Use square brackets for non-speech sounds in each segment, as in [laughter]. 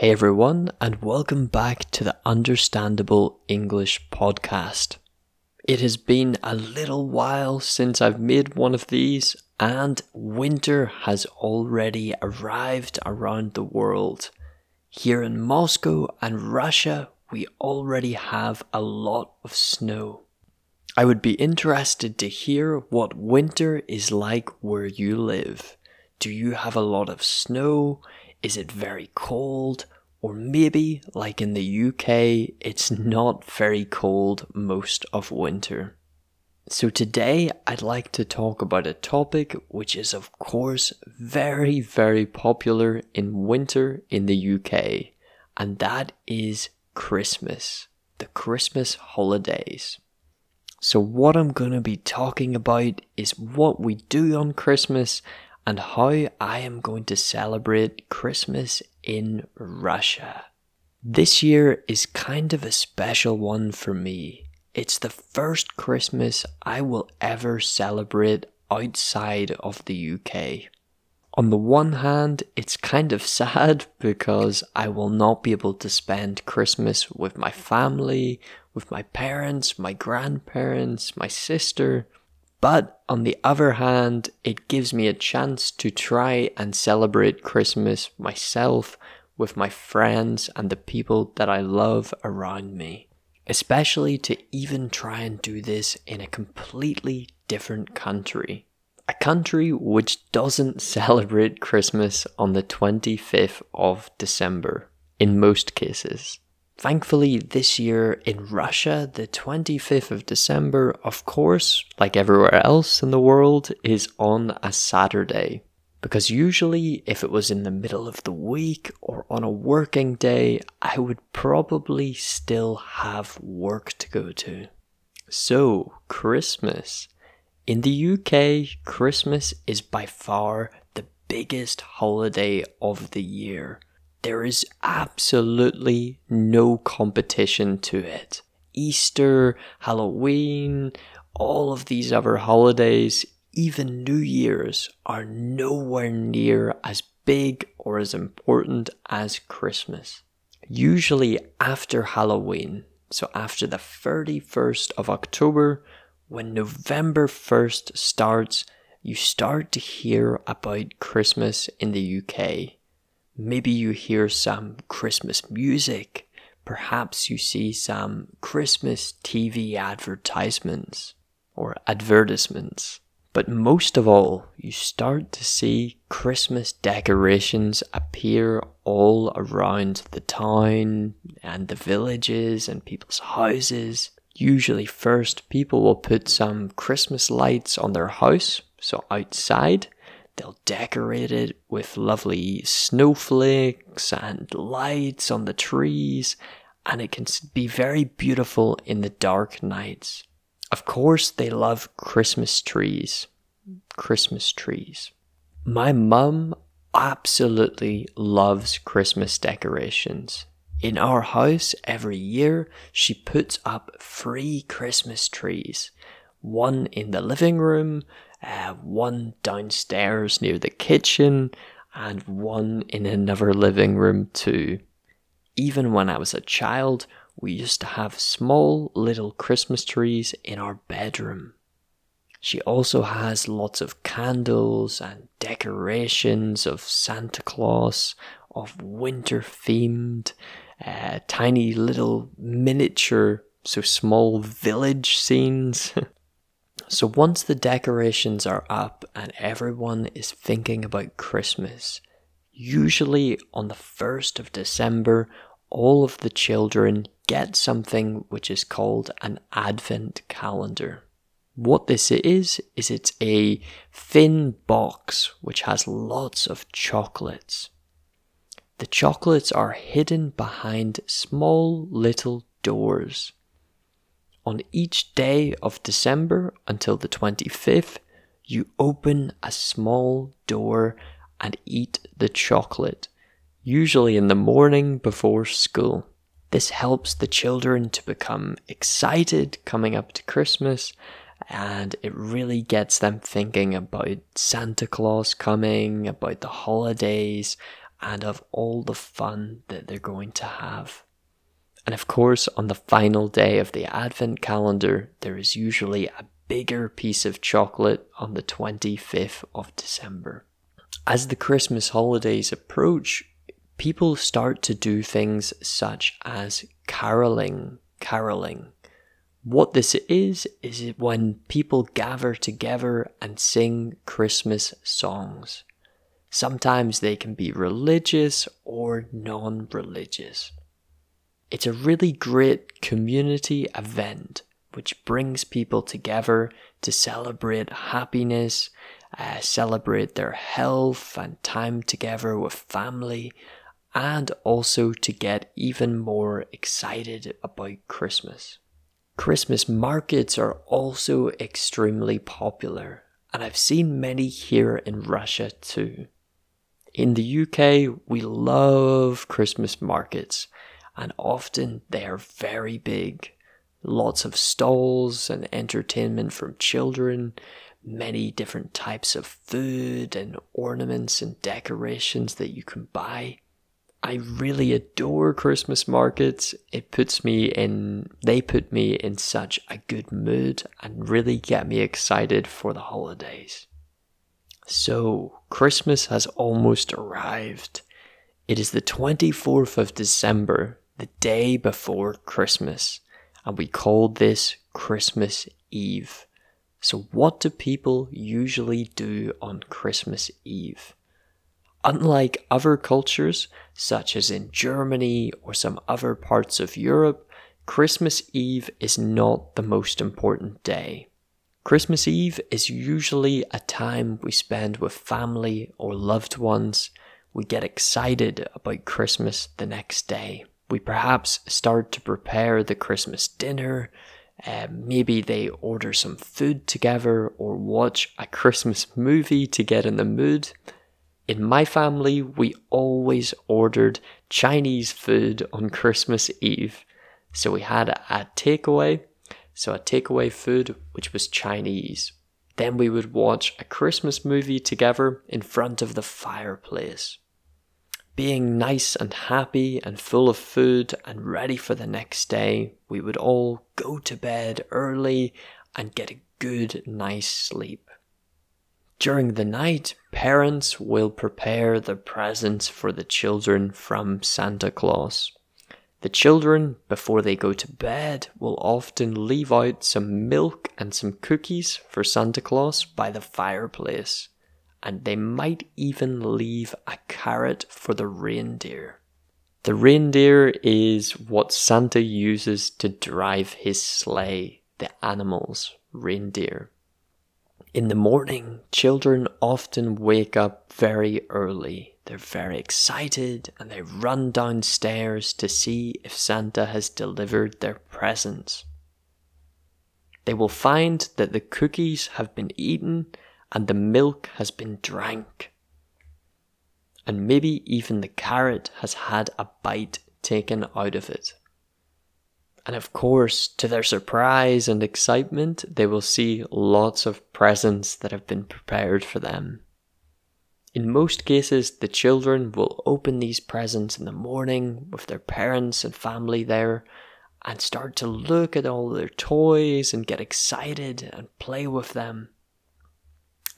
Hey everyone, and welcome back to the Understandable English podcast. It has been a little while since I've made one of these, and winter has already arrived around the world. Here in Moscow and Russia, we already have a lot of snow. I would be interested to hear what winter is like where you live. Do you have a lot of snow? Is it very cold? Or maybe, like in the UK, it's not very cold most of winter. So, today I'd like to talk about a topic which is, of course, very, very popular in winter in the UK, and that is Christmas, the Christmas holidays. So, what I'm going to be talking about is what we do on Christmas and how I am going to celebrate Christmas in Russia. This year is kind of a special one for me. It's the first Christmas I will ever celebrate outside of the UK. On the one hand, it's kind of [laughs] sad because I will not be able to spend Christmas with my family, with my parents, my grandparents, my sister. But on the other hand, it gives me a chance to try and celebrate Christmas myself with my friends and the people that I love around me. Especially to even try and do this in a completely different country a country which doesn't [laughs] celebrate Christmas on the 25th of December in most cases. Thankfully, this year in Russia, the 25th of December, of course, like everywhere else in the world, is on a Saturday. Because usually, if it was in the middle of the week or on a working day, I would probably still have work to go to. So, Christmas in the UK, Christmas is by far the biggest holiday of the year. There is absolutely no competition to it. Easter, Halloween, all of these other holidays, even New Year's, are nowhere near as big or as important as Christmas. Usually after Halloween, so after the 31st of October, when November 1st starts, you start to hear about Christmas in the UK. Maybe you hear some Christmas music. Perhaps you see some Christmas TV advertisements or advertisements. But most of all, you start to see Christmas decorations appear all around the town and the villages and people's houses. Usually, first, people will put some Christmas lights on their house, so outside. They'll decorate it with lovely snowflakes and lights on the trees, and it can be very beautiful in the dark nights. Of course, they love Christmas trees. Christmas trees. My mum absolutely loves Christmas decorations. In our house, every year, she puts up three Christmas trees one in the living room, uh, one downstairs near the kitchen, and one in another living room, too. Even when I was a child, we used to have small little Christmas trees in our bedroom. She also has lots of candles and decorations of Santa Claus, of winter themed, uh, tiny little miniature, so small village scenes. [laughs] so once the decorations are up and everyone is thinking about Christmas, usually on the 1st of December, all of the children get something which is called an advent calendar. What this is, is it's a thin box which has lots of chocolates. The chocolates are hidden behind small little doors. On each day of December until the 25th, you open a small door and eat the chocolate, usually in the morning before school. This helps the children to become excited coming up to Christmas and it really gets them thinking about Santa Claus coming, about the holidays, and of all the fun that they're going to have. And of course, on the final day of the Advent calendar, there is usually a bigger piece of chocolate on the 25th of December. As the Christmas holidays approach, people start to do things such as caroling, caroling. What this is, is when people gather together and sing Christmas songs. Sometimes they can be religious or non religious. It's a really great community event which brings people together to celebrate happiness, uh, celebrate their health and time together with family, and also to get even more excited about Christmas. Christmas markets are also extremely popular, and I've seen many here in Russia too. In the UK, we love Christmas markets, and often they are very big. Lots of stalls and entertainment from children, many different types of food and ornaments and decorations that you can buy. I really adore Christmas markets. It puts me in, they put me in such a good mood and really get me excited for the holidays. So, Christmas has almost arrived. It is the 24th of December, the day before Christmas, and we call this Christmas Eve. So, what do people usually do on Christmas Eve? Unlike other cultures, such as in Germany or some other parts of Europe, Christmas Eve is not the most important day. Christmas Eve is usually a time we spend with family or loved ones. We get excited about Christmas the next day. We perhaps start to prepare the Christmas dinner. Uh, maybe they order some food together or watch a Christmas movie to get in the mood. In my family, we always ordered Chinese food on Christmas Eve. So we had a, takeaway, so a takeaway food which was Chinese. Then we would watch a Christmas movie together in front of the fireplace. Being nice and happy and full of food and ready for the next day, we would all go to bed early and get a good nice sleep. During the night, parents will prepare the presents for the children from Santa Claus. The children, before they go to bed, will often leave out some milk and some cookies for Santa Claus by the fireplace, and they might even leave a carrot for the reindeer. The reindeer is what Santa uses to drive his sleigh, the animals, reindeer. In the morning, children often wake up very early. They're very excited and they run downstairs to see if Santa has delivered their presents. They will find that the cookies have been eaten and the milk has been drank. And maybe even the carrot has had a bite taken out of it. And of course, to their surprise and excitement, they will see lots of presents that have been prepared for them. In most cases, the children will open these presents in the morning with their parents and family there and start to look at all their toys and get excited and play with them.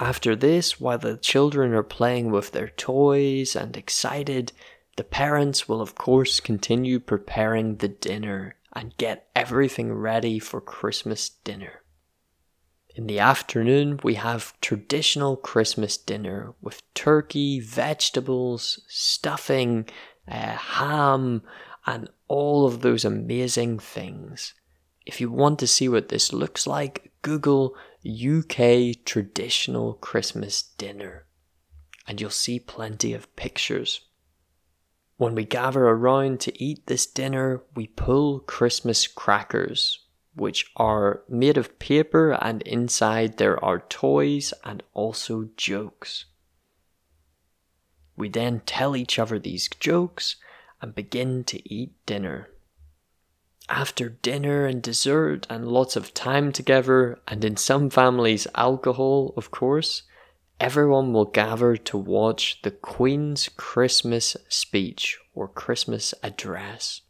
After this, while the children are playing with their toys and excited, the parents will of course continue preparing the dinner and get everything ready for Christmas dinner. In the afternoon, we have traditional Christmas dinner with turkey, vegetables, stuffing, uh, ham, and all of those amazing things. If you want to see what this looks like, Google UK traditional Christmas dinner and you'll see plenty of pictures. When we gather around to eat this dinner, we pull Christmas crackers, which are made of paper and inside there are toys and also jokes. We then tell each other these jokes and begin to eat dinner. After dinner and dessert and lots of time together, and in some families, alcohol, of course, everyone will gather to watch the Queen's Christmas speech or Christmas address.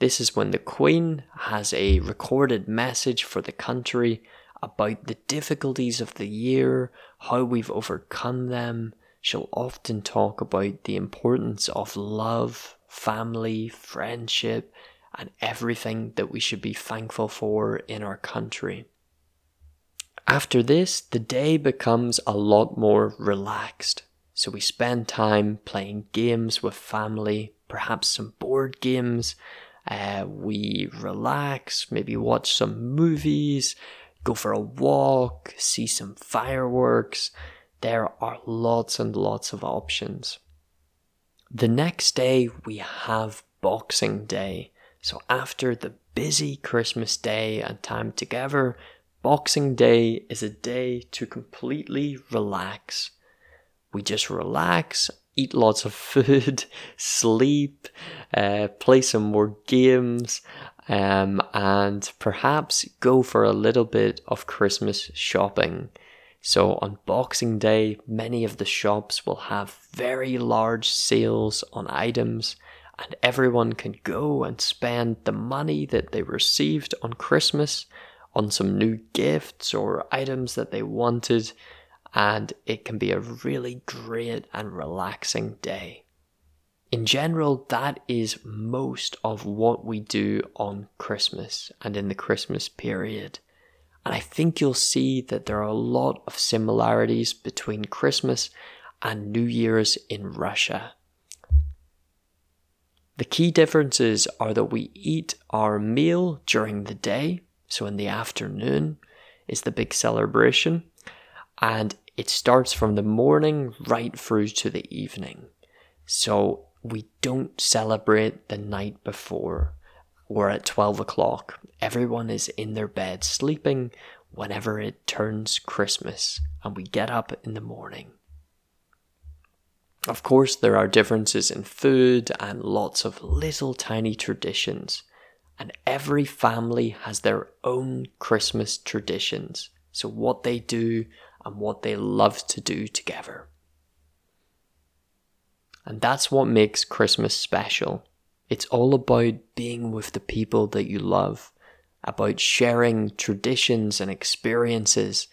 This is when the Queen has a recorded message for the country about the difficulties of the year, how we've overcome them. She'll often talk about the importance of love, family, friendship, and everything that we should be thankful for in our country. After this, the day becomes a lot more relaxed. So we spend time playing games with family, perhaps some board games. Uh, we relax, maybe watch some movies, go for a walk, see some fireworks. There are lots and lots of options. The next day, we have Boxing Day. So after the busy Christmas day and time together, Boxing Day is a day to completely relax. We just relax, eat lots of [laughs] food, sleep, uh, play some more games, um, and perhaps go for a little bit of Christmas shopping. So on Boxing Day, many of the shops will have very large sales on items, and everyone can go and spend the money that they received on Christmas on some new gifts or items that they wanted, and it can be a really great and relaxing day. In general, that is most of what we do on Christmas and in the Christmas period. And I think you'll see that there are a lot of similarities between Christmas and New Year's in Russia. The key differences are that we eat our meal during the day, so in the afternoon is the big celebration, and it starts from the morning right through to the evening. So we don't celebrate the night before or at 12 o'clock. Everyone is in their bed sleeping whenever it turns Christmas, and we get up in the morning. Of course, there are differences in food and lots of little tiny traditions and every family has their own Christmas traditions. So, what they do and what they love to do together. And that's what makes Christmas special. It's all about being with the people that you love, about sharing traditions and experiences,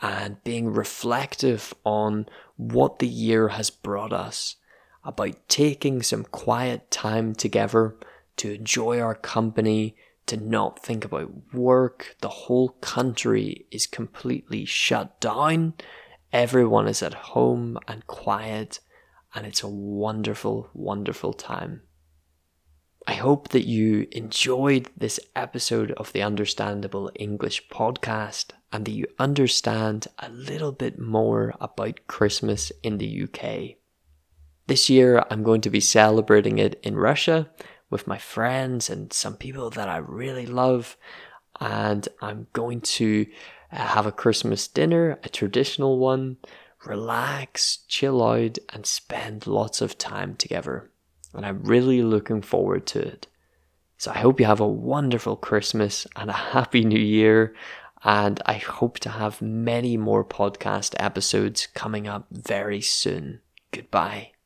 and being reflective on what the year has brought us, about taking some quiet time together to enjoy our company, to not think about work. The whole country is completely shut down. Everyone is at home and quiet, and it's a wonderful, wonderful time. I hope that you enjoyed this episode of the Understandable English podcast and that you understand a little bit more about Christmas in the UK. This year, I'm going to be celebrating it in Russia, with my friends and some people that I really love. And I'm going to uh, have a Christmas dinner, a traditional one, relax, chill out, and spend lots of time together. And I'm really looking forward to it. So I hope you have a wonderful Christmas and a happy new year. And I hope to have many more podcast episodes coming up very soon. Goodbye.